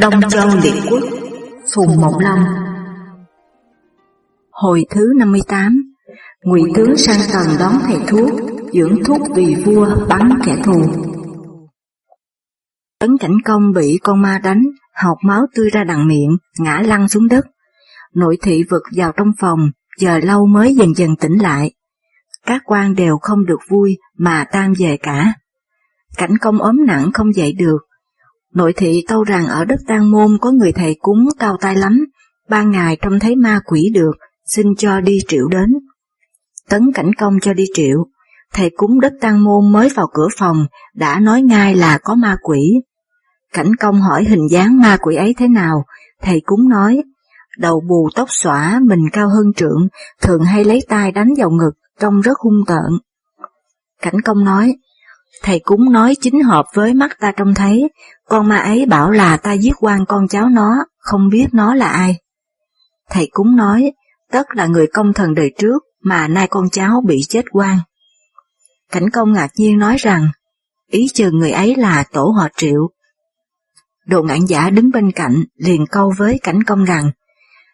Đông Châu Liệt Quốc, Phùng Mộng Long Hồi thứ 58 Ngụy tướng sang tần đón thầy thuốc, Dưỡng thuốc vì vua, bắn kẻ thù. Tấn Cảnh Công bị con ma đánh, Học máu tươi ra đằng miệng, Ngã lăn xuống đất. Nội thị vực vào trong phòng Giờ lâu mới dần dần tỉnh lại. Các quan đều không được vui Mà tan về cả. Cảnh công ốm nặng không dậy được Nội thị tâu rằng ở đất tăng Môn có người thầy cúng cao tay lắm, ba ngày trông thấy ma quỷ được, xin cho đi triệu đến. Tấn cảnh công cho đi triệu, thầy cúng đất tăng Môn mới vào cửa phòng, đã nói ngay là có ma quỷ. Cảnh công hỏi hình dáng ma quỷ ấy thế nào, thầy cúng nói, đầu bù tóc xõa, mình cao hơn trượng, thường hay lấy tay đánh vào ngực, trông rất hung tợn. Cảnh công nói, Thầy cúng nói chính hợp với mắt ta trông thấy, con ma ấy bảo là ta giết quan con cháu nó, không biết nó là ai. Thầy cúng nói, tất là người công thần đời trước mà nay con cháu bị chết quan. Cảnh công ngạc nhiên nói rằng, ý chừng người ấy là tổ họ triệu. Đồ ngạn giả đứng bên cạnh liền câu với cảnh công rằng,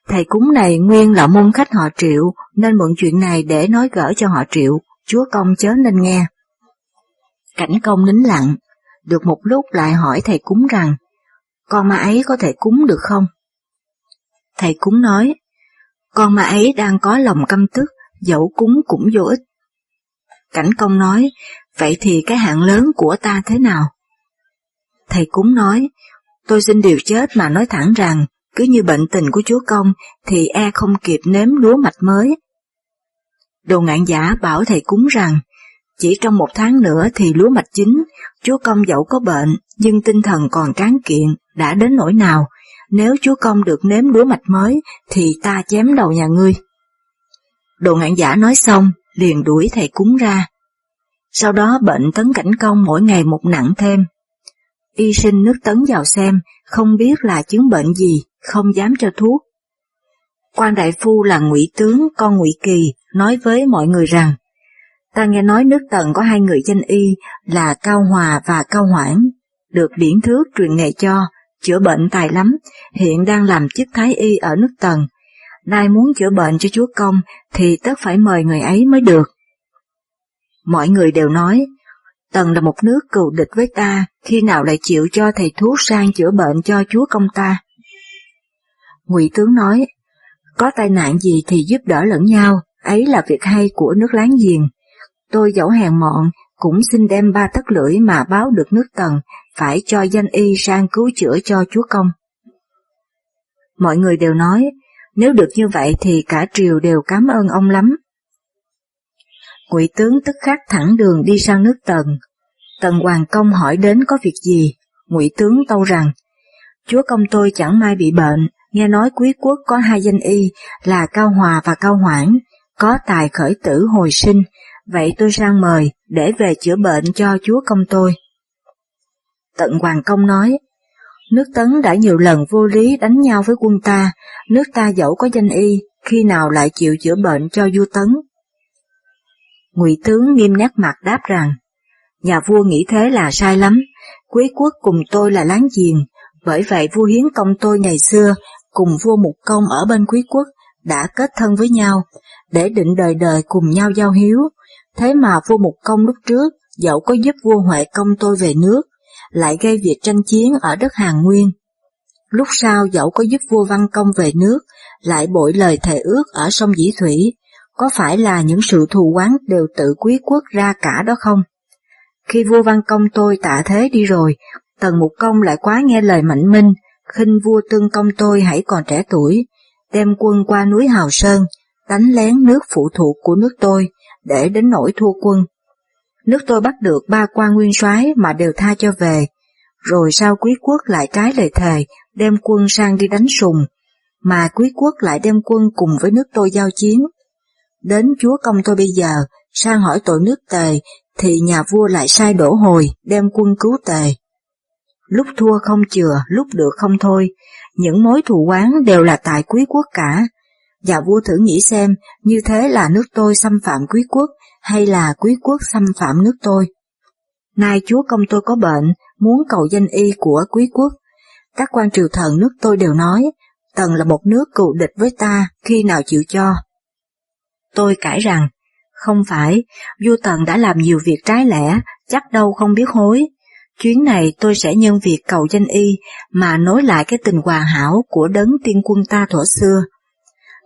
thầy cúng này nguyên là môn khách họ triệu nên mượn chuyện này để nói gỡ cho họ triệu, chúa công chớ nên nghe. Cảnh công nín lặng, được một lúc lại hỏi thầy cúng rằng, con ma ấy có thể cúng được không? Thầy cúng nói, con ma ấy đang có lòng căm tức, dẫu cúng cũng vô ích. Cảnh công nói, vậy thì cái hạng lớn của ta thế nào? Thầy cúng nói, tôi xin điều chết mà nói thẳng rằng, cứ như bệnh tình của chúa công thì e không kịp nếm lúa mạch mới. Đồ ngạn giả bảo thầy cúng rằng, chỉ trong một tháng nữa thì lúa mạch chín, chúa công dẫu có bệnh, nhưng tinh thần còn tráng kiện, đã đến nỗi nào, nếu chúa công được nếm lúa mạch mới, thì ta chém đầu nhà ngươi. Đồ ngạn giả nói xong, liền đuổi thầy cúng ra. Sau đó bệnh tấn cảnh công mỗi ngày một nặng thêm. Y sinh nước tấn vào xem, không biết là chứng bệnh gì, không dám cho thuốc. Quan đại phu là ngụy tướng con ngụy Kỳ nói với mọi người rằng Ta nghe nói nước Tần có hai người danh y là Cao Hòa và Cao Hoảng, được điển thước truyền nghề cho, chữa bệnh tài lắm, hiện đang làm chức thái y ở nước Tần. Nay muốn chữa bệnh cho chúa công thì tất phải mời người ấy mới được. Mọi người đều nói, Tần là một nước cừu địch với ta, khi nào lại chịu cho thầy thuốc sang chữa bệnh cho chúa công ta. Ngụy tướng nói, có tai nạn gì thì giúp đỡ lẫn nhau, ấy là việc hay của nước láng giềng. Tôi dẫu hèn mọn, cũng xin đem ba tấc lưỡi mà báo được nước tần, phải cho danh y sang cứu chữa cho chúa công. Mọi người đều nói, nếu được như vậy thì cả triều đều cảm ơn ông lắm. Ngụy tướng tức khắc thẳng đường đi sang nước Tần. Tần Hoàng Công hỏi đến có việc gì, Ngụy tướng tâu rằng, chúa công tôi chẳng may bị bệnh, nghe nói quý quốc có hai danh y là Cao Hòa và Cao Hoảng, có tài khởi tử hồi sinh, vậy tôi sang mời để về chữa bệnh cho chúa công tôi. Tận Hoàng Công nói, nước Tấn đã nhiều lần vô lý đánh nhau với quân ta, nước ta dẫu có danh y, khi nào lại chịu chữa bệnh cho vua Tấn. Ngụy tướng nghiêm nét mặt đáp rằng, nhà vua nghĩ thế là sai lắm, quý quốc cùng tôi là láng giềng, bởi vậy vua hiến công tôi ngày xưa cùng vua Mục Công ở bên quý quốc đã kết thân với nhau, để định đời đời cùng nhau giao hiếu, Thế mà vua Mục Công lúc trước, dẫu có giúp vua Huệ Công tôi về nước, lại gây việc tranh chiến ở đất hàng Nguyên. Lúc sau dẫu có giúp vua Văn Công về nước, lại bội lời thề ước ở sông Dĩ Thủy, có phải là những sự thù oán đều tự quý quốc ra cả đó không? Khi vua Văn Công tôi tạ thế đi rồi, Tần Mục Công lại quá nghe lời mạnh minh, khinh vua Tương Công tôi hãy còn trẻ tuổi, đem quân qua núi Hào Sơn, đánh lén nước phụ thuộc của nước tôi, để đến nỗi thua quân. Nước tôi bắt được ba quan nguyên soái mà đều tha cho về, rồi sau quý quốc lại trái lời thề đem quân sang đi đánh sùng, mà quý quốc lại đem quân cùng với nước tôi giao chiến. Đến chúa công tôi bây giờ, sang hỏi tội nước tề, thì nhà vua lại sai đổ hồi đem quân cứu tề. Lúc thua không chừa, lúc được không thôi, những mối thù oán đều là tại quý quốc cả, và vua thử nghĩ xem như thế là nước tôi xâm phạm quý quốc hay là quý quốc xâm phạm nước tôi. Nay chúa công tôi có bệnh, muốn cầu danh y của quý quốc, các quan triều thần nước tôi đều nói, Tần là một nước cựu địch với ta, khi nào chịu cho. Tôi cãi rằng, không phải, vua Tần đã làm nhiều việc trái lẽ, chắc đâu không biết hối. Chuyến này tôi sẽ nhân việc cầu danh y mà nối lại cái tình hòa hảo của đấng tiên quân ta thuở xưa.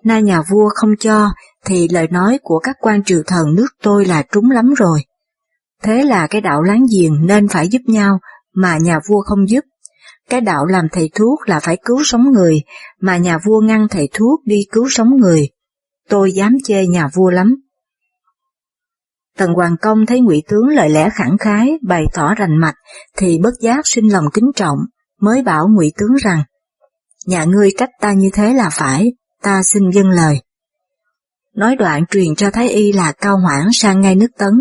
Nay nhà vua không cho, thì lời nói của các quan triều thần nước tôi là trúng lắm rồi. Thế là cái đạo láng giềng nên phải giúp nhau, mà nhà vua không giúp. Cái đạo làm thầy thuốc là phải cứu sống người, mà nhà vua ngăn thầy thuốc đi cứu sống người. Tôi dám chê nhà vua lắm. Tần Hoàng Công thấy ngụy tướng lời lẽ khẳng khái, bày tỏ rành mạch, thì bất giác sinh lòng kính trọng, mới bảo ngụy tướng rằng, nhà ngươi trách ta như thế là phải, ta xin dâng lời. Nói đoạn truyền cho Thái Y là Cao Hoảng sang ngay nước Tấn.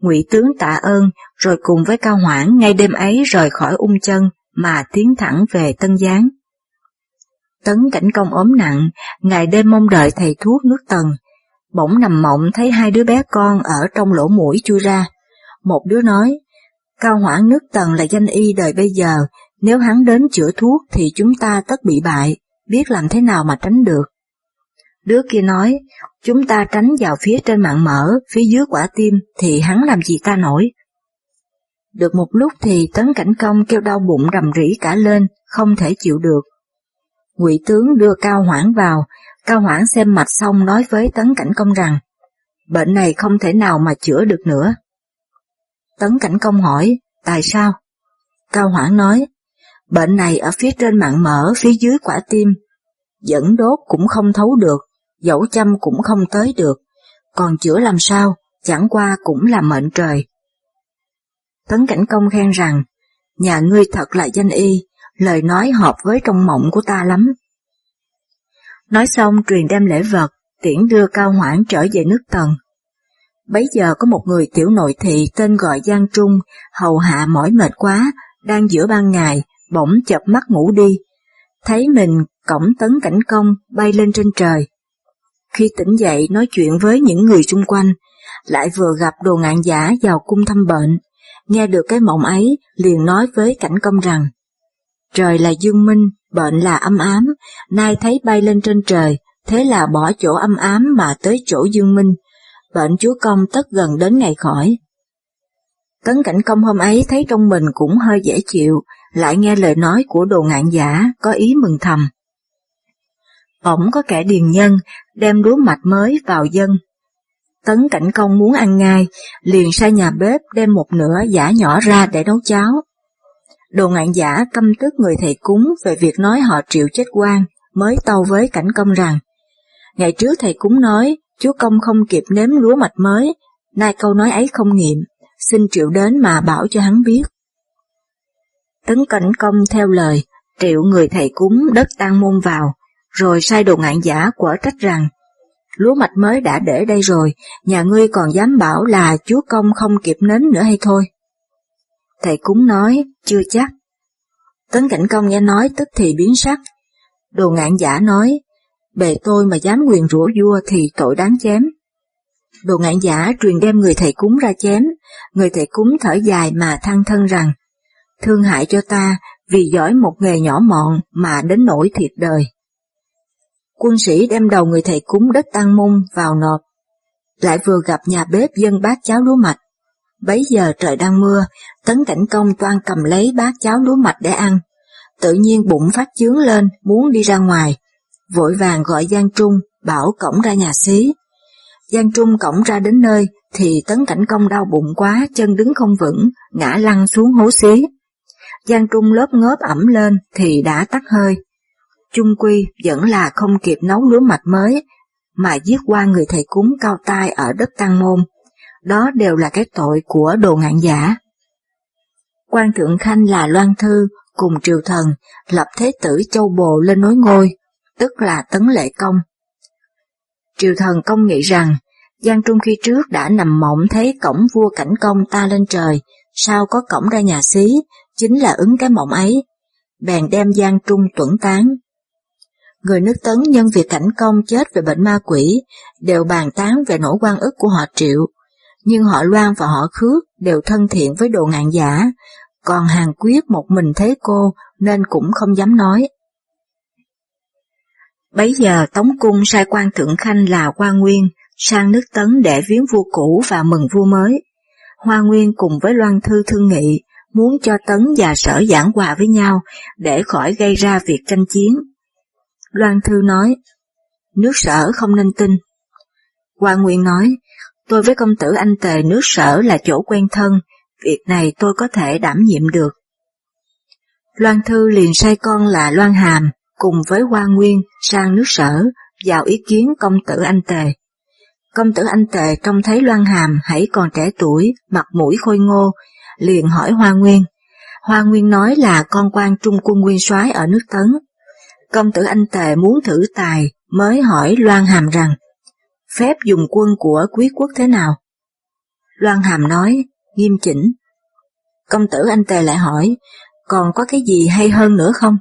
Ngụy tướng tạ ơn, rồi cùng với Cao Hoảng ngay đêm ấy rời khỏi ung chân mà tiến thẳng về Tân Giáng. Tấn cảnh công ốm nặng, ngày đêm mong đợi thầy thuốc nước Tần, bỗng nằm mộng thấy hai đứa bé con ở trong lỗ mũi chui ra. Một đứa nói, Cao Hoảng nước Tần là danh y đời bây giờ, nếu hắn đến chữa thuốc thì chúng ta tất bị bại, biết làm thế nào mà tránh được. Đứa kia nói, chúng ta tránh vào phía trên mạng mở, phía dưới quả tim thì hắn làm gì ta nổi. Được một lúc thì tấn cảnh công kêu đau bụng rầm rỉ cả lên, không thể chịu được. Ngụy tướng đưa Cao Hoảng vào, Cao Hoảng xem mạch xong nói với tấn cảnh công rằng, bệnh này không thể nào mà chữa được nữa. Tấn cảnh công hỏi, tại sao? Cao Hoảng nói, bệnh này ở phía trên mạng mở, phía dưới quả tim, dẫn đốt cũng không thấu được, dẫu chăm cũng không tới được, còn chữa làm sao, chẳng qua cũng là mệnh trời. Tấn Cảnh Công khen rằng, nhà ngươi thật là danh y, lời nói hợp với trong mộng của ta lắm. Nói xong truyền đem lễ vật, tiễn đưa Cao Hoảng trở về nước Tần. Bấy giờ có một người tiểu nội thị tên gọi Giang Trung, hầu hạ mỏi mệt quá, đang giữa ban ngày, bỗng chập mắt ngủ đi. Thấy mình cổng tấn cảnh công bay lên trên trời. Khi tỉnh dậy nói chuyện với những người xung quanh, lại vừa gặp đồ ngạn giả vào cung thăm bệnh, nghe được cái mộng ấy liền nói với cảnh công rằng, trời là dương minh, bệnh là âm ám, nay thấy bay lên trên trời, thế là bỏ chỗ âm ám mà tới chỗ dương minh, bệnh chúa công tất gần đến ngày khỏi. Tấn cảnh công hôm ấy thấy trong mình cũng hơi dễ chịu, lại nghe lời nói của đồ ngạn giả, có ý mừng thầm. ổng có kẻ điền nhân, đem lúa mạch mới vào dân. Tấn cảnh công muốn ăn ngay, liền sai nhà bếp đem một nửa giả nhỏ ra để nấu cháo. Đồ ngạn giả căm tức người thầy cúng về việc nói họ triệu chết quan, mới tâu với cảnh công rằng, ngày trước thầy cúng nói, chúa công không kịp nếm lúa mạch mới, nay câu nói ấy không nghiệm, xin triệu đến mà bảo cho hắn biết. Tấn cảnh công theo lời, triệu người thầy cúng đất tan môn vào, rồi sai đồ ngạn giả quở trách rằng, lúa mạch mới đã để đây rồi, nhà ngươi còn dám bảo là chúa công không kịp nến nữa hay thôi. Thầy cúng nói, chưa chắc. Tấn cảnh công nghe nói tức thì biến sắc. Đồ ngạn giả nói, bề tôi mà dám quyền rủa vua thì tội đáng chém. Đồ ngạn giả truyền đem người thầy cúng ra chém, người thầy cúng thở dài mà than thân rằng, thương hại cho ta vì giỏi một nghề nhỏ mọn mà đến nỗi thiệt đời. Quân sĩ đem đầu người thầy cúng đất tăng mung vào nộp, lại vừa gặp nhà bếp dân bát cháo lúa mạch. Bấy giờ trời đang mưa, tấn cảnh công toan cầm lấy bát cháo lúa mạch để ăn. Tự nhiên bụng phát chướng lên, muốn đi ra ngoài. Vội vàng gọi Giang Trung, bảo cổng ra nhà xí. Giang Trung cổng ra đến nơi, thì tấn cảnh công đau bụng quá, chân đứng không vững, ngã lăn xuống hố xí. Giang Trung lớp ngớp ẩm lên thì đã tắt hơi. Trung quy vẫn là không kịp nấu lúa mạch mới, mà giết qua người thầy cúng cao tai ở đất Tăng Môn. Đó đều là cái tội của đồ ngạn giả. Quan Thượng Khanh là Loan Thư cùng triều thần lập thế tử châu bồ lên nối ngôi, tức là Tấn Lệ Công. Triều thần công nghĩ rằng, Giang Trung khi trước đã nằm mộng thấy cổng vua cảnh công ta lên trời, sao có cổng ra nhà xí, chính là ứng cái mộng ấy, bèn đem Giang Trung tuẩn tán. Người nước Tấn nhân việc cảnh công chết về bệnh ma quỷ đều bàn tán về nỗi quan ức của họ triệu, nhưng họ Loan và họ Khước đều thân thiện với đồ ngạn giả, còn Hàng Quyết một mình thế cô nên cũng không dám nói. Bấy giờ Tống Cung sai quan thượng khanh là Hoa Nguyên sang nước Tấn để viếng vua cũ và mừng vua mới. Hoa Nguyên cùng với Loan Thư thương nghị muốn cho Tấn và Sở giảng hòa với nhau để khỏi gây ra việc tranh chiến. Loan Thư nói, nước Sở không nên tin. Hoa Nguyên nói, tôi với công tử anh tề nước Sở là chỗ quen thân, việc này tôi có thể đảm nhiệm được. Loan Thư liền sai con là Loan Hàm cùng với Hoa Nguyên sang nước Sở vào ý kiến công tử anh tề. Công tử anh tề trông thấy Loan Hàm hãy còn trẻ tuổi, mặt mũi khôi ngô, liền hỏi Hoa Nguyên. Hoa Nguyên nói là con quan trung quân nguyên soái ở nước Tấn. Công tử anh tề muốn thử tài mới hỏi Loan Hàm rằng, phép dùng quân của quý quốc thế nào? Loan Hàm nói, nghiêm chỉnh. Công tử anh tề lại hỏi, còn có cái gì hay hơn nữa không?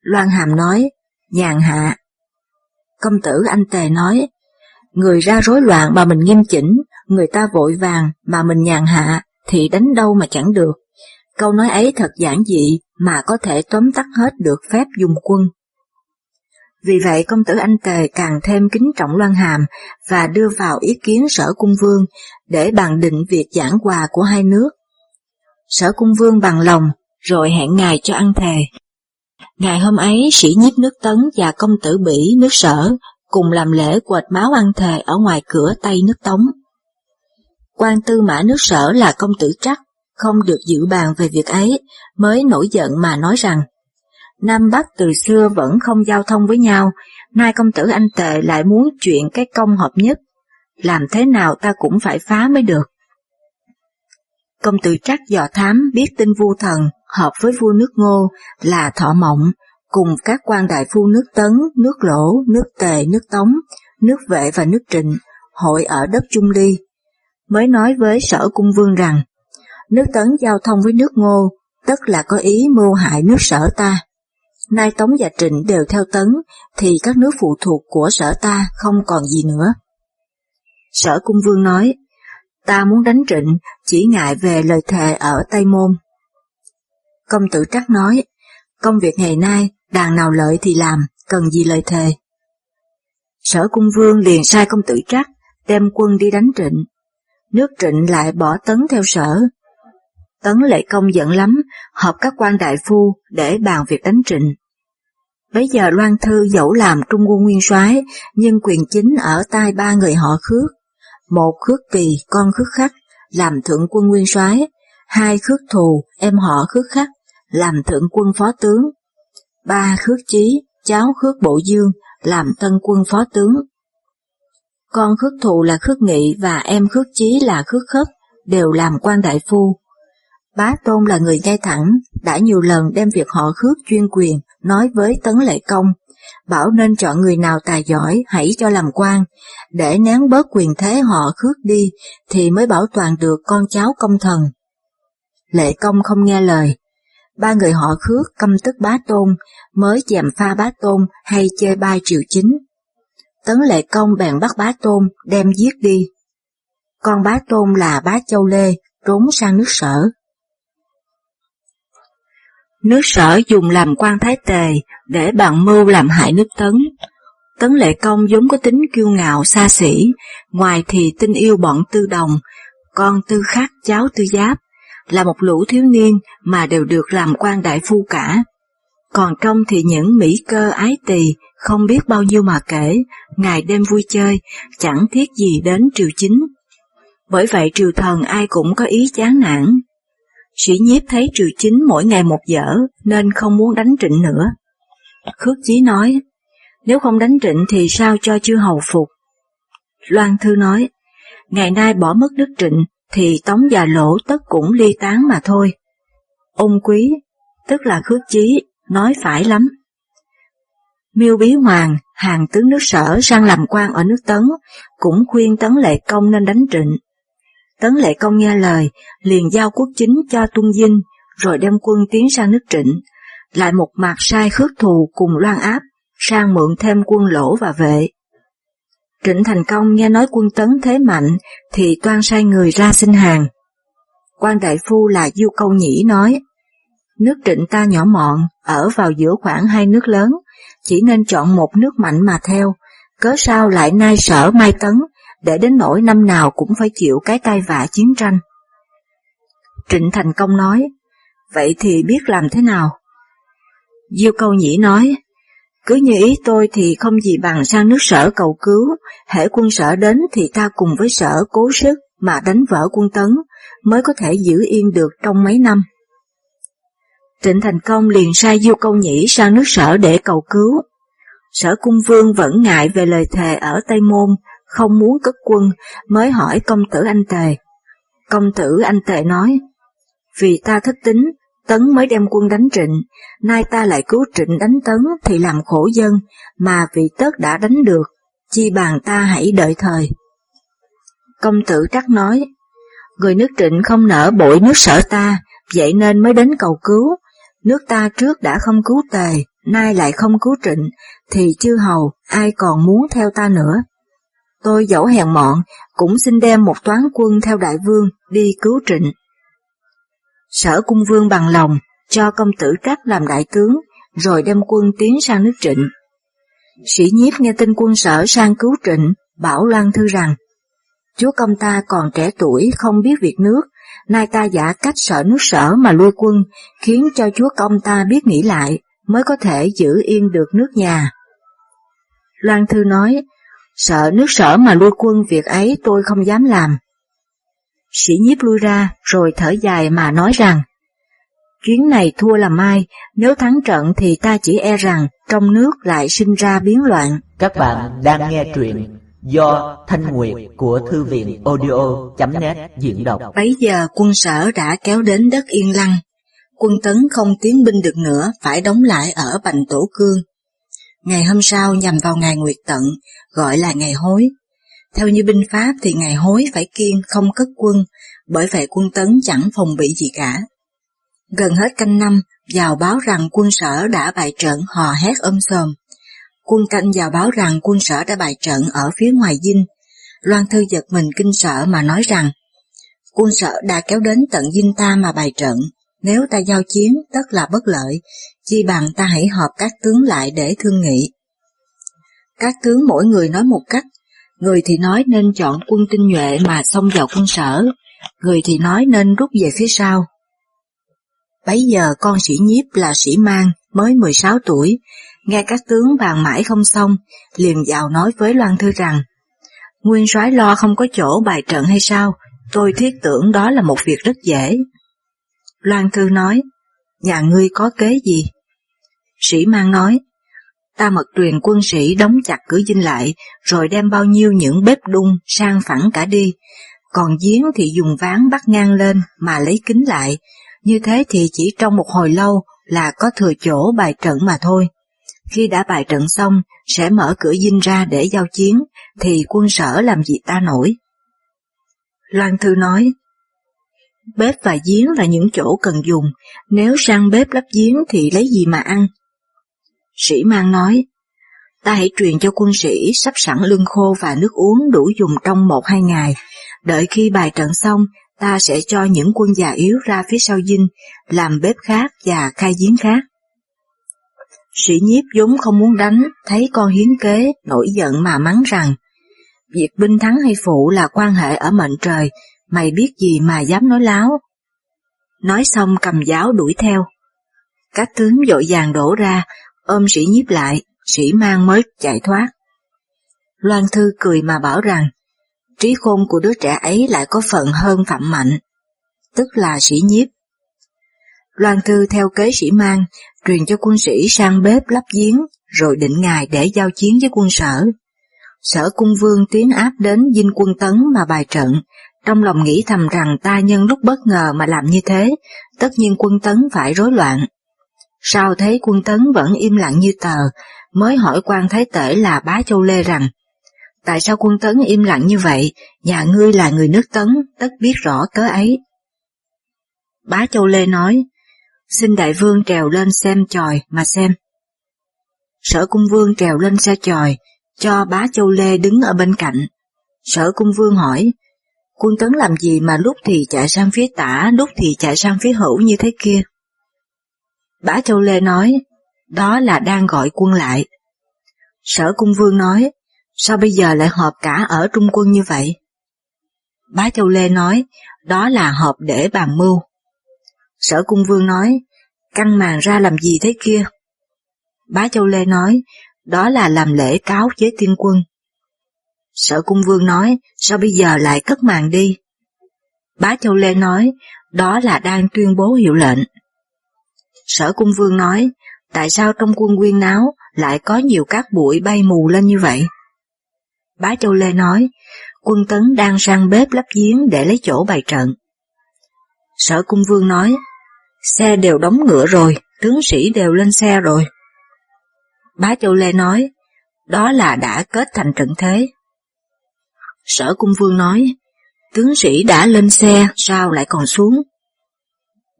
Loan Hàm nói, nhàn hạ. Công tử anh tề nói, người ra rối loạn mà mình nghiêm chỉnh, người ta vội vàng mà mình nhàn hạ, thì đánh đâu mà chẳng được. Câu nói ấy thật giản dị mà có thể tóm tắt hết được phép dùng quân. Vì vậy, công tử anh Tề càng thêm kính trọng Loan Hàm và đưa vào ý kiến sở cung vương để bàn định việc giảng hòa của hai nước. Sở cung vương bằng lòng, rồi hẹn ngài cho ăn thề. Ngày hôm ấy, sĩ nhiếp nước Tấn và công tử Bỉ nước sở cùng làm lễ quệt máu ăn thề ở ngoài cửa Tây nước Tống quan tư mã nước sở là công tử trắc, không được dự bàn về việc ấy, mới nổi giận mà nói rằng Nam Bắc từ xưa vẫn không giao thông với nhau, nay công tử anh tệ lại muốn chuyện cái công hợp nhất, làm thế nào ta cũng phải phá mới được. Công tử trắc dò thám biết tin vua thần hợp với vua nước ngô là thọ mộng, cùng các quan đại phu nước tấn, nước lỗ, nước tề, nước tống, nước vệ và nước trịnh, hội ở đất Trung Ly. Mới nói với sở cung vương rằng, nước tấn giao thông với nước ngô, tất là có ý mưu hại nước sở ta nay Tống và Trịnh đều theo Tấn, thì các nước phụ thuộc của sở ta không còn gì nữa. Sở Cung Vương nói, ta muốn đánh Trịnh, chỉ ngại về lời thề ở Tây Môn. Công tử Trắc nói, công việc ngày nay, đàn nào lợi thì làm, cần gì lời thề. Sở Cung Vương liền sai công tử Trắc, đem quân đi đánh Trịnh. Nước Trịnh lại bỏ Tấn theo sở. Tấn lệ công giận lắm, họp các quan đại phu để bàn việc đánh Trịnh. Bấy giờ Loan Thư dẫu làm trung quân nguyên soái nhưng quyền chính ở tay ba người họ khước. Một khước kỳ, con khước khắc, làm thượng quân nguyên soái hai khước thù, em họ khước khắc, làm thượng quân phó tướng. Ba khước chí, cháu khước bộ dương, làm tân quân phó tướng. Con khước thù là khước nghị và em khước chí là khước khất, đều làm quan đại phu. Bá Tôn là người ngay thẳng, đã nhiều lần đem việc họ khước chuyên quyền nói với Tấn Lệ Công, bảo nên chọn người nào tài giỏi hãy cho làm quan, để nén bớt quyền thế họ khước đi thì mới bảo toàn được con cháu công thần. Lệ Công không nghe lời, ba người họ khước căm tức bá tôn mới chèm pha bá tôn hay chơi bai triều chính. Tấn Lệ Công bèn bắt bá tôn đem giết đi. Con bá tôn là bá Châu Lê trốn sang nước sở. Nước sở dùng làm quan thái tề để bàn mưu làm hại nước tấn. Tấn lệ công vốn có tính kiêu ngạo xa xỉ, ngoài thì tin yêu bọn tư đồng, con tư khắc cháu tư giáp, là một lũ thiếu niên mà đều được làm quan đại phu cả. Còn trong thì những mỹ cơ ái tỳ không biết bao nhiêu mà kể, ngày đêm vui chơi, chẳng thiết gì đến triều chính. Bởi vậy triều thần ai cũng có ý chán nản, Sĩ nhiếp thấy triều chính mỗi ngày một dở nên không muốn đánh trịnh nữa. Khước chí nói, nếu không đánh trịnh thì sao cho chư hầu phục? Loan Thư nói, ngày nay bỏ mất đức trịnh thì tống và lỗ tất cũng ly tán mà thôi. Ông quý, tức là khước chí, nói phải lắm. Miêu Bí Hoàng, hàng tướng nước sở sang làm quan ở nước Tấn, cũng khuyên Tấn Lệ Công nên đánh trịnh, Tấn Lệ Công nghe lời, liền giao quốc chính cho Tuân Dinh, rồi đem quân tiến sang nước Trịnh, lại một mặt sai khước thù cùng loan áp, sang mượn thêm quân lỗ và vệ. Trịnh Thành Công nghe nói quân tấn thế mạnh, thì toan sai người ra xin hàng. quan đại phu là Du Câu Nhĩ nói, Nước trịnh ta nhỏ mọn, ở vào giữa khoảng hai nước lớn, chỉ nên chọn một nước mạnh mà theo, cớ sao lại nai sở mai tấn, để đến nỗi năm nào cũng phải chịu cái tai vạ chiến tranh. Trịnh Thành Công nói, vậy thì biết làm thế nào? Diêu Câu Nhĩ nói, cứ như ý tôi thì không gì bằng sang nước sở cầu cứu, hễ quân sở đến thì ta cùng với sở cố sức mà đánh vỡ quân tấn, mới có thể giữ yên được trong mấy năm. Trịnh Thành Công liền sai du Câu Nhĩ sang nước sở để cầu cứu. Sở Cung Vương vẫn ngại về lời thề ở Tây Môn, không muốn cất quân, mới hỏi công tử anh Tề. Công tử anh Tề nói, vì ta thất tính, Tấn mới đem quân đánh trịnh, nay ta lại cứu trịnh đánh Tấn thì làm khổ dân, mà vị tớt đã đánh được, chi bàn ta hãy đợi thời. Công tử trắc nói, người nước trịnh không nỡ bội nước sở ta, vậy nên mới đến cầu cứu, nước ta trước đã không cứu tề, nay lại không cứu trịnh, thì chư hầu ai còn muốn theo ta nữa. Tôi dẫu hèn mọn, cũng xin đem một toán quân theo đại vương đi cứu trịnh. Sở cung vương bằng lòng, cho công tử trách làm đại tướng, rồi đem quân tiến sang nước trịnh. Sĩ nhiếp nghe tin quân sở sang cứu trịnh, bảo Loan Thư rằng, Chúa công ta còn trẻ tuổi không biết việc nước, nay ta giả cách sợ nước sở mà lui quân, khiến cho chúa công ta biết nghĩ lại, mới có thể giữ yên được nước nhà. Loan Thư nói, sợ nước sở mà lui quân việc ấy tôi không dám làm. Sĩ nhiếp lui ra, rồi thở dài mà nói rằng, chuyến này thua là mai, nếu thắng trận thì ta chỉ e rằng trong nước lại sinh ra biến loạn. Các bạn đang nghe truyện do Thanh Nguyệt của Thư viện audio.net diễn đọc. Bấy giờ quân sở đã kéo đến đất Yên Lăng, quân tấn không tiến binh được nữa phải đóng lại ở Bành Tổ Cương. Ngày hôm sau nhằm vào ngày Nguyệt Tận, gọi là ngày hối. Theo như binh pháp thì ngày hối phải kiên không cất quân, bởi vậy quân tấn chẳng phòng bị gì cả. Gần hết canh năm, vào báo rằng quân sở đã bại trận hò hét ôm sòm. Quân canh vào báo rằng quân sở đã bại trận ở phía ngoài dinh. Loan Thư giật mình kinh sợ mà nói rằng, quân sở đã kéo đến tận dinh ta mà bài trận, nếu ta giao chiến tất là bất lợi, chi bằng ta hãy họp các tướng lại để thương nghị. Các tướng mỗi người nói một cách, người thì nói nên chọn quân tinh nhuệ mà xông vào quân sở, người thì nói nên rút về phía sau. Bấy giờ con sĩ nhiếp là sĩ mang, mới 16 tuổi, nghe các tướng bàn mãi không xong, liền vào nói với Loan Thư rằng, Nguyên soái lo không có chỗ bài trận hay sao, tôi thiết tưởng đó là một việc rất dễ. Loan Thư nói, nhà ngươi có kế gì? Sĩ mang nói, ta mật truyền quân sĩ đóng chặt cửa dinh lại, rồi đem bao nhiêu những bếp đun sang phẳng cả đi, còn giếng thì dùng ván bắt ngang lên mà lấy kính lại, như thế thì chỉ trong một hồi lâu là có thừa chỗ bài trận mà thôi. Khi đã bài trận xong, sẽ mở cửa dinh ra để giao chiến, thì quân sở làm gì ta nổi. Loan Thư nói, bếp và giếng là những chỗ cần dùng, nếu sang bếp lắp giếng thì lấy gì mà ăn? Sĩ Mang nói, ta hãy truyền cho quân sĩ sắp sẵn lương khô và nước uống đủ dùng trong một hai ngày, đợi khi bài trận xong, ta sẽ cho những quân già yếu ra phía sau dinh, làm bếp khác và khai giếng khác. Sĩ nhiếp vốn không muốn đánh, thấy con hiến kế, nổi giận mà mắng rằng, việc binh thắng hay phụ là quan hệ ở mệnh trời, mày biết gì mà dám nói láo. Nói xong cầm giáo đuổi theo. Các tướng dội vàng đổ ra, ôm sĩ nhiếp lại, sĩ mang mới chạy thoát. Loan Thư cười mà bảo rằng, trí khôn của đứa trẻ ấy lại có phần hơn Phạm Mạnh, tức là sĩ nhiếp. Loan Thư theo kế sĩ mang, truyền cho quân sĩ sang bếp lắp giếng, rồi định ngày để giao chiến với quân sở. Sở cung vương tiến áp đến dinh quân tấn mà bài trận, trong lòng nghĩ thầm rằng ta nhân lúc bất ngờ mà làm như thế, tất nhiên quân tấn phải rối loạn. Sao thấy quân tấn vẫn im lặng như tờ, mới hỏi quan thái tể là bá châu lê rằng, tại sao quân tấn im lặng như vậy, nhà ngươi là người nước tấn, tất biết rõ cớ ấy. Bá châu lê nói, xin đại vương trèo lên xem tròi mà xem. Sở cung vương trèo lên xe tròi, cho bá châu lê đứng ở bên cạnh. Sở cung vương hỏi, quân tấn làm gì mà lúc thì chạy sang phía tả, lúc thì chạy sang phía hữu như thế kia? Bá Châu Lê nói, đó là đang gọi quân lại. Sở Cung Vương nói, sao bây giờ lại họp cả ở trung quân như vậy? Bá Châu Lê nói, đó là họp để bàn mưu. Sở Cung Vương nói, căng màn ra làm gì thế kia? Bá Châu Lê nói, đó là làm lễ cáo với tiên quân. Sở Cung Vương nói, sao bây giờ lại cất màn đi? Bá Châu Lê nói, đó là đang tuyên bố hiệu lệnh. Sở Cung Vương nói, tại sao trong quân quyên náo lại có nhiều cát bụi bay mù lên như vậy? Bá Châu Lê nói, quân tấn đang sang bếp lắp giếng để lấy chỗ bày trận. Sở Cung Vương nói, xe đều đóng ngựa rồi, tướng sĩ đều lên xe rồi. Bá Châu Lê nói, đó là đã kết thành trận thế. Sở Cung Vương nói, tướng sĩ đã lên xe, sao lại còn xuống?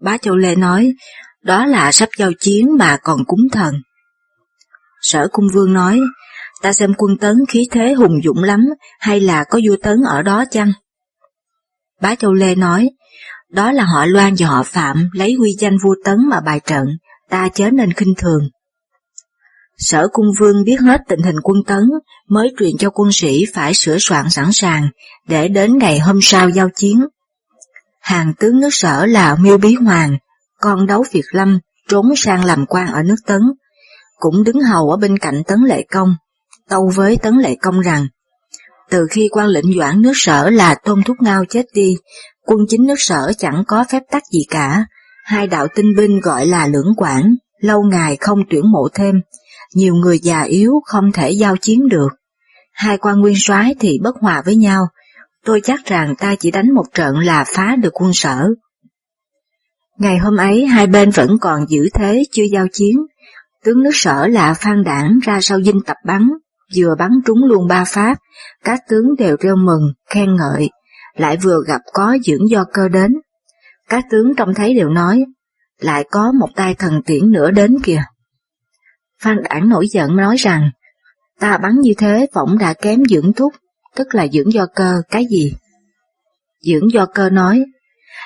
Bá Châu Lê nói, đó là sắp giao chiến mà còn cúng thần. Sở Cung Vương nói, ta xem quân tấn khí thế hùng dũng lắm, hay là có vua tấn ở đó chăng? Bá Châu Lê nói, đó là họ Loan và họ Phạm lấy huy danh vua tấn mà bài trận, ta chớ nên khinh thường. Sở Cung Vương biết hết tình hình quân tấn, mới truyền cho quân sĩ phải sửa soạn sẵn sàng, để đến ngày hôm sau giao chiến. Hàng tướng nước sở là Miêu Bí Hoàng, con đấu Việt Lâm, trốn sang làm quan ở nước Tấn, cũng đứng hầu ở bên cạnh Tấn Lệ Công, tâu với Tấn Lệ Công rằng, từ khi quan lệnh doãn nước sở là Tôn Thúc Ngao chết đi, quân chính nước sở chẳng có phép tắc gì cả, hai đạo tinh binh gọi là lưỡng quản, lâu ngày không tuyển mộ thêm, nhiều người già yếu không thể giao chiến được. Hai quan nguyên soái thì bất hòa với nhau, tôi chắc rằng ta chỉ đánh một trận là phá được quân sở. Ngày hôm ấy hai bên vẫn còn giữ thế chưa giao chiến, tướng nước sở là Phan Đảng ra sau dinh tập bắn, vừa bắn trúng luôn ba phát, các tướng đều reo mừng, khen ngợi, lại vừa gặp có dưỡng do cơ đến. Các tướng trông thấy đều nói, lại có một tay thần tiễn nữa đến kìa. Phan Đảng nổi giận nói rằng, ta bắn như thế võng đã kém dưỡng thúc, tức là dưỡng do cơ cái gì? Dưỡng do cơ nói,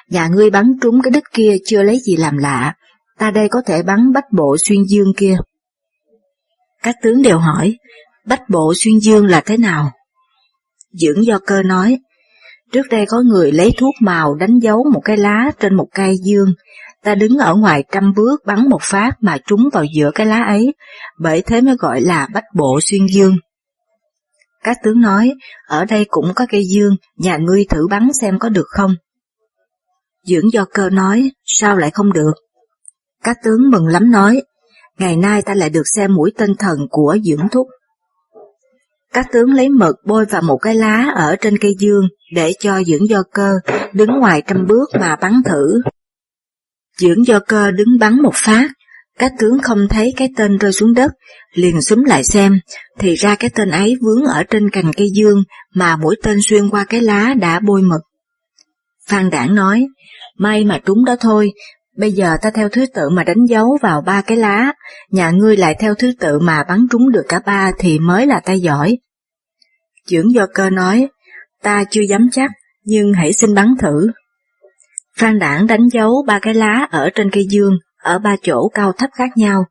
nhà ngươi bắn trúng cái đích kia chưa lấy gì làm lạ, ta đây có thể bắn bách bộ xuyên dương kia. Các tướng đều hỏi, bách bộ xuyên dương là thế nào? Dưỡng do cơ nói, trước đây có người lấy thuốc màu đánh dấu một cái lá trên một cây dương, ta đứng ở ngoài trăm bước bắn một phát mà trúng vào giữa cái lá ấy, bởi thế mới gọi là bách bộ xuyên dương. Các tướng nói, ở đây cũng có cây dương, nhà ngươi thử bắn xem có được không? Dưỡng do cơ nói, sao lại không được? Các tướng mừng lắm nói, ngày nay ta lại được xem mũi tên thần của dưỡng thúc. Các tướng lấy mực bôi vào một cái lá ở trên cây dương để cho dưỡng do cơ đứng ngoài trăm bước mà bắn thử. Dưỡng do cơ đứng bắn một phát, các tướng không thấy cái tên rơi xuống đất, liền súng lại xem, thì ra cái tên ấy vướng ở trên cành cây dương mà mũi tên xuyên qua cái lá đã bôi mực. Phan Đảng nói, may mà trúng đó thôi, bây giờ ta theo thứ tự mà đánh dấu vào ba cái lá, nhà ngươi lại theo thứ tự mà bắn trúng được cả ba thì mới là ta giỏi. Trưởng do cơ nói, ta chưa dám chắc, nhưng hãy xin bắn thử. Phan Đảng đánh dấu ba cái lá ở trên cây dương, ở ba chỗ cao thấp khác nhau,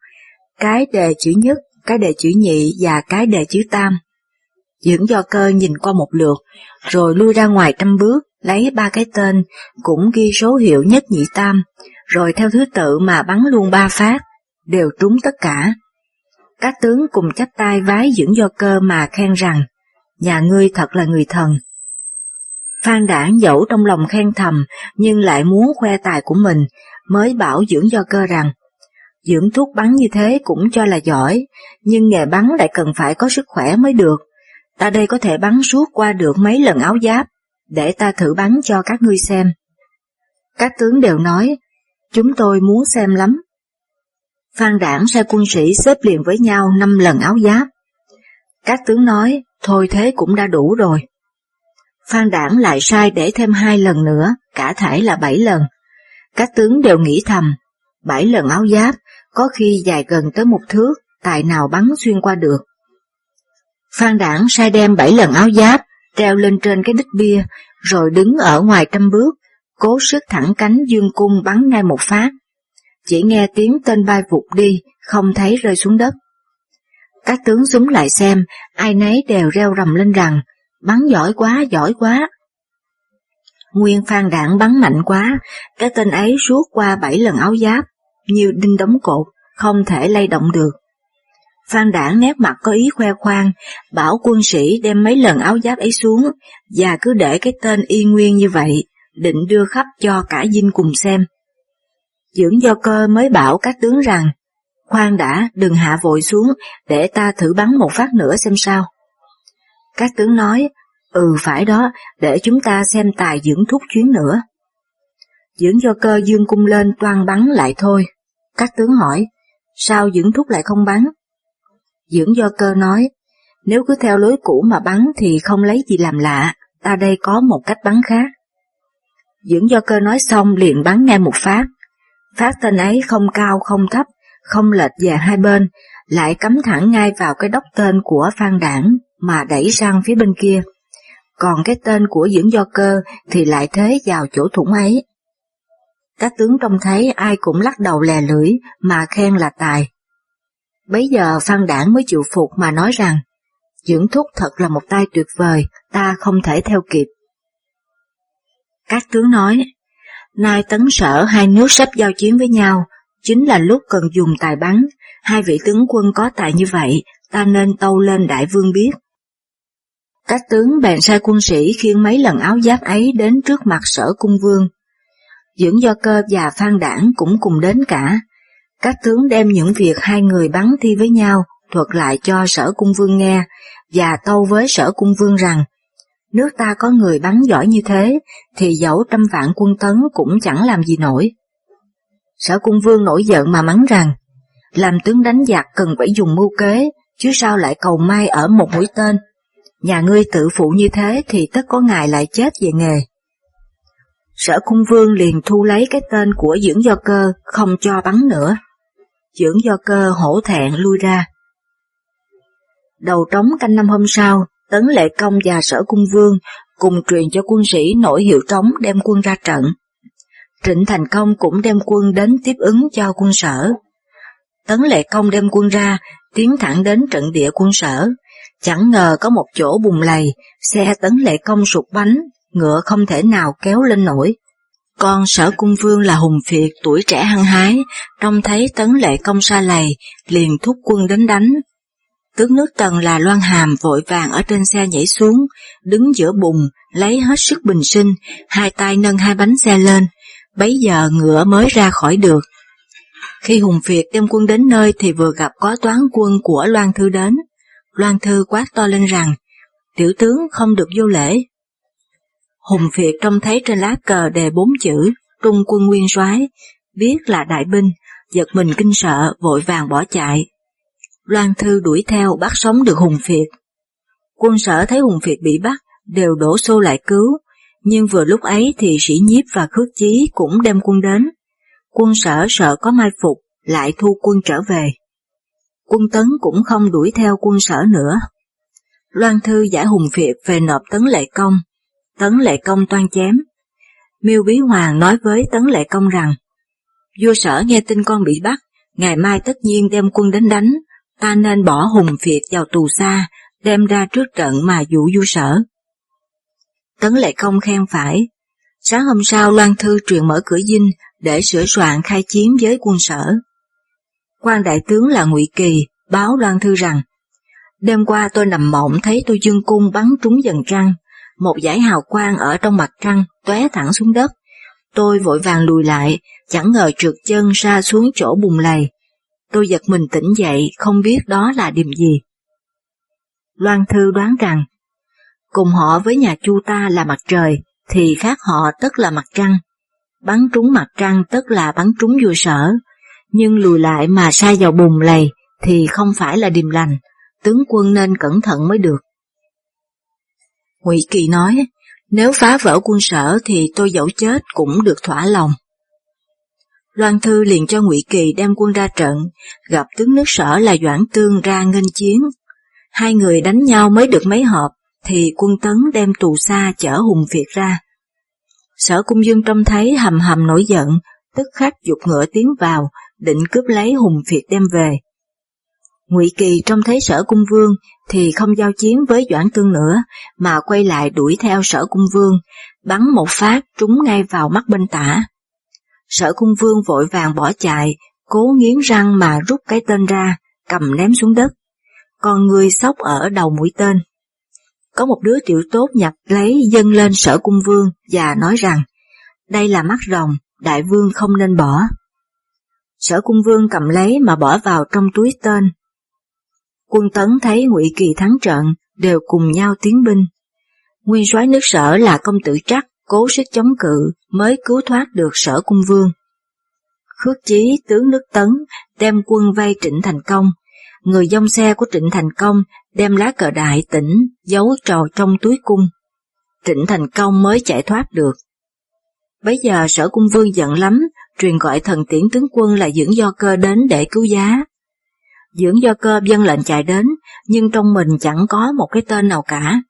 cái đề chữ nhất, cái đề chữ nhị và cái đề chữ tam. Dưỡng do cơ nhìn qua một lượt, rồi lui ra ngoài trăm bước, lấy ba cái tên, cũng ghi số hiệu nhất nhị tam, rồi theo thứ tự mà bắn luôn ba phát, đều trúng tất cả. Các tướng cùng chắp tay vái dưỡng do cơ mà khen rằng, nhà ngươi thật là người thần. Phan đảng dẫu trong lòng khen thầm, nhưng lại muốn khoe tài của mình, mới bảo dưỡng do cơ rằng, dưỡng thuốc bắn như thế cũng cho là giỏi, nhưng nghề bắn lại cần phải có sức khỏe mới được. Ta đây có thể bắn suốt qua được mấy lần áo giáp, để ta thử bắn cho các ngươi xem. Các tướng đều nói, chúng tôi muốn xem lắm. Phan đảng sai quân sĩ xếp liền với nhau năm lần áo giáp. Các tướng nói, thôi thế cũng đã đủ rồi. Phan đảng lại sai để thêm hai lần nữa, cả thải là bảy lần. Các tướng đều nghĩ thầm, bảy lần áo giáp, có khi dài gần tới một thước, tài nào bắn xuyên qua được. Phan đảng sai đem bảy lần áo giáp, treo lên trên cái đích bia, rồi đứng ở ngoài trăm bước, cố sức thẳng cánh dương cung bắn ngay một phát. chỉ nghe tiếng tên bay vụt đi, không thấy rơi xuống đất. Các tướng súng lại xem, ai nấy đều reo rầm lên rằng, bắn giỏi quá, giỏi quá. Nguyên phan đạn bắn mạnh quá, cái tên ấy suốt qua bảy lần áo giáp, như đinh đóng cột, không thể lay động được. Phan đảng nét mặt có ý khoe khoang, bảo quân sĩ đem mấy lần áo giáp ấy xuống, và cứ để cái tên y nguyên như vậy, định đưa khắp cho cả dinh cùng xem. Dưỡng do cơ mới bảo các tướng rằng, khoan đã, đừng hạ vội xuống, để ta thử bắn một phát nữa xem sao. Các tướng nói, ừ phải đó, để chúng ta xem tài dưỡng thúc chuyến nữa. Dưỡng do cơ dương cung lên toan bắn lại thôi. Các tướng hỏi, sao dưỡng thúc lại không bắn? Dưỡng do cơ nói, nếu cứ theo lối cũ mà bắn thì không lấy gì làm lạ, ta đây có một cách bắn khác. Dưỡng do cơ nói xong liền bắn ngay một phát. Phát tên ấy không cao không thấp, không lệch về hai bên, lại cắm thẳng ngay vào cái đốc tên của phan đảng mà đẩy sang phía bên kia. Còn cái tên của dưỡng do cơ thì lại thế vào chỗ thủng ấy. Các tướng trông thấy ai cũng lắc đầu lè lưỡi mà khen là tài. Bấy giờ Phan Đảng mới chịu phục mà nói rằng, dưỡng thúc thật là một tay tuyệt vời, ta không thể theo kịp. Các tướng nói, nay tấn sở hai nước sắp giao chiến với nhau, chính là lúc cần dùng tài bắn, hai vị tướng quân có tài như vậy, ta nên tâu lên đại vương biết. Các tướng bèn sai quân sĩ khiêng mấy lần áo giáp ấy đến trước mặt sở cung vương. Dưỡng do cơ và phan đảng cũng cùng đến cả, các tướng đem những việc hai người bắn thi với nhau thuật lại cho sở cung vương nghe và tâu với sở cung vương rằng nước ta có người bắn giỏi như thế thì dẫu trăm vạn quân tấn cũng chẳng làm gì nổi. Sở cung vương nổi giận mà mắng rằng làm tướng đánh giặc cần phải dùng mưu kế chứ sao lại cầu may ở một mũi tên. Nhà ngươi tự phụ như thế thì tất có ngài lại chết về nghề. Sở cung vương liền thu lấy cái tên của dưỡng do cơ không cho bắn nữa dưỡng do cơ hổ thẹn lui ra. Đầu trống canh năm hôm sau, Tấn Lệ Công và Sở Cung Vương cùng truyền cho quân sĩ nổi hiệu trống đem quân ra trận. Trịnh Thành Công cũng đem quân đến tiếp ứng cho quân sở. Tấn Lệ Công đem quân ra, tiến thẳng đến trận địa quân sở. Chẳng ngờ có một chỗ bùng lầy, xe Tấn Lệ Công sụt bánh, ngựa không thể nào kéo lên nổi. Con sở cung vương là hùng phiệt tuổi trẻ hăng hái, trông thấy tấn lệ công xa lầy, liền thúc quân đến đánh. Tướng nước tần là Loan Hàm vội vàng ở trên xe nhảy xuống, đứng giữa bùng, lấy hết sức bình sinh, hai tay nâng hai bánh xe lên, bấy giờ ngựa mới ra khỏi được. Khi Hùng Việt đem quân đến nơi thì vừa gặp có toán quân của Loan Thư đến. Loan Thư quát to lên rằng, tiểu tướng không được vô lễ, Hùng Việt trông thấy trên lá cờ đề bốn chữ Trung quân nguyên soái biết là đại binh, giật mình kinh sợ, vội vàng bỏ chạy. Loan Thư đuổi theo bắt sống được Hùng Việt. Quân sở thấy Hùng Việt bị bắt, đều đổ xô lại cứu, nhưng vừa lúc ấy thì sĩ nhiếp và khước chí cũng đem quân đến. Quân sở sợ có mai phục, lại thu quân trở về. Quân tấn cũng không đuổi theo quân sở nữa. Loan Thư giải Hùng Việt về nộp tấn lệ công, Tấn Lệ Công toan chém. Miêu Bí Hoàng nói với Tấn Lệ Công rằng, vua sở nghe tin con bị bắt, ngày mai tất nhiên đem quân đến đánh, ta nên bỏ hùng phiệt vào tù xa, đem ra trước trận mà dụ vua sở. Tấn lại Công khen phải. Sáng hôm sau Loan Thư truyền mở cửa dinh để sửa soạn khai chiến với quân sở. quan đại tướng là ngụy Kỳ báo Loan Thư rằng, đêm qua tôi nằm mộng thấy tôi dương cung bắn trúng dần trăng, một dải hào quang ở trong mặt trăng tóe thẳng xuống đất. Tôi vội vàng lùi lại, chẳng ngờ trượt chân ra xuống chỗ bùng lầy. Tôi giật mình tỉnh dậy, không biết đó là điểm gì. Loan Thư đoán rằng, cùng họ với nhà chu ta là mặt trời, thì khác họ tức là mặt trăng. Bắn trúng mặt trăng tức là bắn trúng vua sở, nhưng lùi lại mà sai vào bùn lầy thì không phải là điềm lành, tướng quân nên cẩn thận mới được. Ngụy Kỳ nói, nếu phá vỡ quân sở thì tôi dẫu chết cũng được thỏa lòng. Loan Thư liền cho Ngụy Kỳ đem quân ra trận, gặp tướng nước sở là Doãn Tương ra nghênh chiến. Hai người đánh nhau mới được mấy hộp, thì quân tấn đem tù xa chở Hùng Việt ra. Sở Cung Dương trông thấy hầm hầm nổi giận, tức khắc dục ngựa tiến vào, định cướp lấy hùng việt đem về. Ngụy Kỳ trông thấy sở cung vương thì không giao chiến với Doãn Tương nữa, mà quay lại đuổi theo sở cung vương, bắn một phát trúng ngay vào mắt bên tả. Sở cung vương vội vàng bỏ chạy, cố nghiến răng mà rút cái tên ra, cầm ném xuống đất. Còn người sóc ở đầu mũi tên. Có một đứa tiểu tốt nhặt lấy dâng lên sở cung vương và nói rằng, đây là mắt rồng, đại vương không nên bỏ. Sở cung vương cầm lấy mà bỏ vào trong túi tên. Quân tấn thấy ngụy Kỳ thắng trận, đều cùng nhau tiến binh. Nguyên soái nước sở là công tử trắc, cố sức chống cự mới cứu thoát được sở cung vương. Khước chí tướng nước tấn đem quân vây Trịnh Thành Công, người dông xe của Trịnh Thành Công đem lá cờ đại tỉnh giấu trò trong túi cung. Trịnh Thành Công mới chạy thoát được. Bấy giờ sở cung vương giận lắm, truyền gọi thần tiễn tướng quân là dưỡng do cơ đến để cứu giá. Dưỡng do cơ dân lệnh chạy đến, nhưng trong mình chẳng có một cái tên nào cả.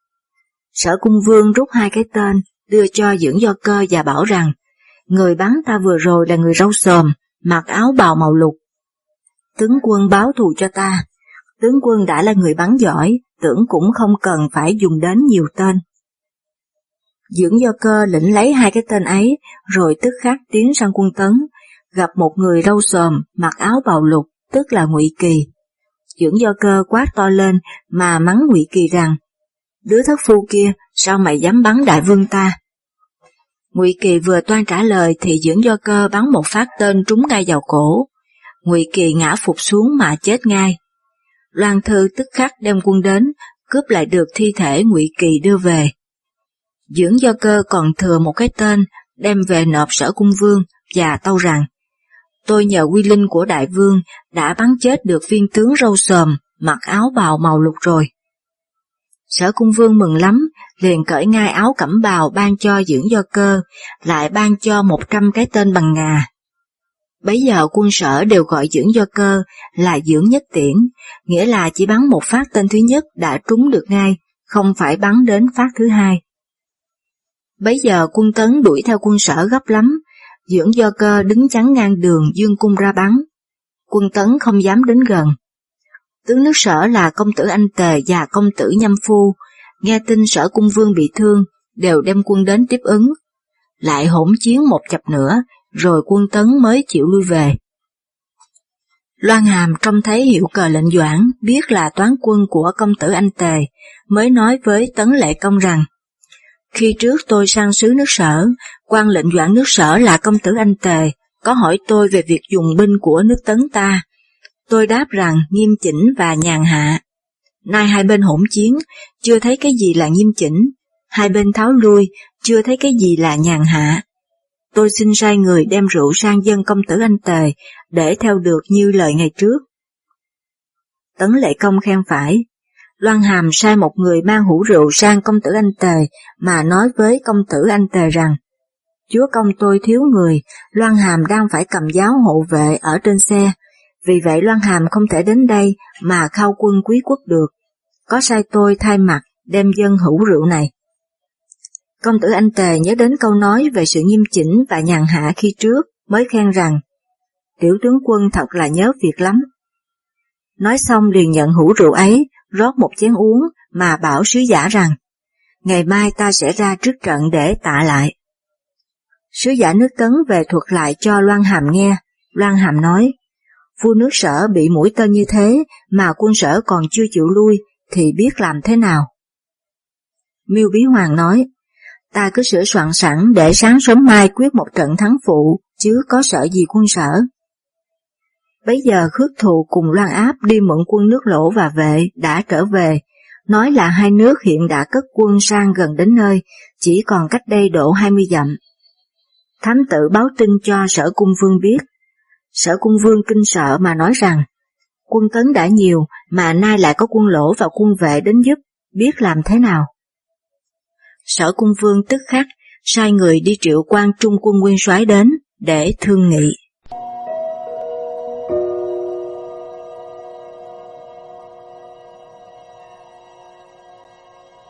Sở cung vương rút hai cái tên, đưa cho dưỡng do cơ và bảo rằng, người bắn ta vừa rồi là người râu sòm, mặc áo bào màu lục. Tướng quân báo thù cho ta, tướng quân đã là người bắn giỏi, tưởng cũng không cần phải dùng đến nhiều tên. Dưỡng do cơ lĩnh lấy hai cái tên ấy, rồi tức khắc tiến sang quân tấn, gặp một người râu sòm, mặc áo bào lục, tức là ngụy Kỳ. Dưỡng do cơ quát to lên mà mắng ngụy Kỳ rằng, đứa thất phu kia, sao mày dám bắn đại vương ta? Ngụy Kỳ vừa toan trả lời thì dưỡng do cơ bắn một phát tên trúng ngay vào cổ. Ngụy Kỳ ngã phục xuống mà chết ngay. Loan Thư tức khắc đem quân đến, cướp lại được thi thể Ngụy Kỳ đưa về. Dưỡng do cơ còn thừa một cái tên, đem về nộp sở cung vương và tâu rằng, tôi nhờ quy linh của đại vương đã bắn chết được viên tướng râu sờm, mặc áo bào màu lục rồi. Sở cung vương mừng lắm, liền cởi ngay áo cẩm bào ban cho dưỡng do cơ, lại ban cho một trăm cái tên bằng ngà. Bấy giờ quân sở đều gọi dưỡng do cơ là dưỡng nhất tiễn, nghĩa là chỉ bắn một phát tên thứ nhất đã trúng được ngay, không phải bắn đến phát thứ hai. Bấy giờ quân tấn đuổi theo quân sở gấp lắm, dưỡng do cơ đứng chắn ngang đường dương cung ra bắn. Quân tấn không dám đến gần. Tướng nước sở là công tử Anh Tề và công tử Nhâm Phu, nghe tin sở cung vương bị thương, đều đem quân đến tiếp ứng. Lại hỗn chiến một chập nữa, rồi quân tấn mới chịu lui về. Loan Hàm trông thấy hiệu cờ lệnh doãn, biết là toán quân của công tử Anh Tề, mới nói với Tấn Lệ Công rằng, khi trước tôi sang sứ nước sở, quan lệnh doãn nước sở là công tử Anh Tề, có hỏi tôi về việc dùng binh của nước Tấn ta. Tôi đáp rằng nghiêm chỉnh và nhàn hạ. Nay hai bên hỗn chiến, chưa thấy cái gì là nghiêm chỉnh, hai bên tháo lui, chưa thấy cái gì là nhàn hạ. Tôi xin sai người đem rượu sang dân công tử anh Tề, để theo được như lời ngày trước. Tấn lệ công khen phải, Loan Hàm sai một người mang hũ rượu sang công tử anh Tề mà nói với công tử anh Tề rằng, Chúa công tôi thiếu người, Loan Hàm đang phải cầm giáo hộ vệ ở trên xe, vì vậy Loan Hàm không thể đến đây mà khao quân quý quốc được. Có sai tôi thay mặt đem dân hữu rượu này. Công tử anh Tề nhớ đến câu nói về sự nghiêm chỉnh và nhàn hạ khi trước, mới khen rằng, tiểu tướng quân thật là nhớ việc lắm. Nói xong liền nhận hũ rượu ấy, rót một chén uống mà bảo sứ giả rằng, ngày mai ta sẽ ra trước trận để tạ lại. Sứ giả nước tấn về thuật lại cho Loan Hàm nghe, Loan Hàm nói, vua nước sở bị mũi tên như thế mà quân sở còn chưa chịu lui thì biết làm thế nào. Miêu Bí Hoàng nói, ta cứ sửa soạn sẵn để sáng sớm mai quyết một trận thắng phụ, chứ có sợ gì quân sở. Bấy giờ khước thù cùng Loan Áp đi mượn quân nước lỗ và vệ đã trở về, nói là hai nước hiện đã cất quân sang gần đến nơi, chỉ còn cách đây độ 20 dặm. Thám tử báo tin cho sở cung vương biết. Sở cung vương kinh sợ mà nói rằng, quân tấn đã nhiều mà nay lại có quân lỗ và quân vệ đến giúp, biết làm thế nào. Sở cung vương tức khắc, sai người đi triệu quan trung quân nguyên soái đến để thương nghị.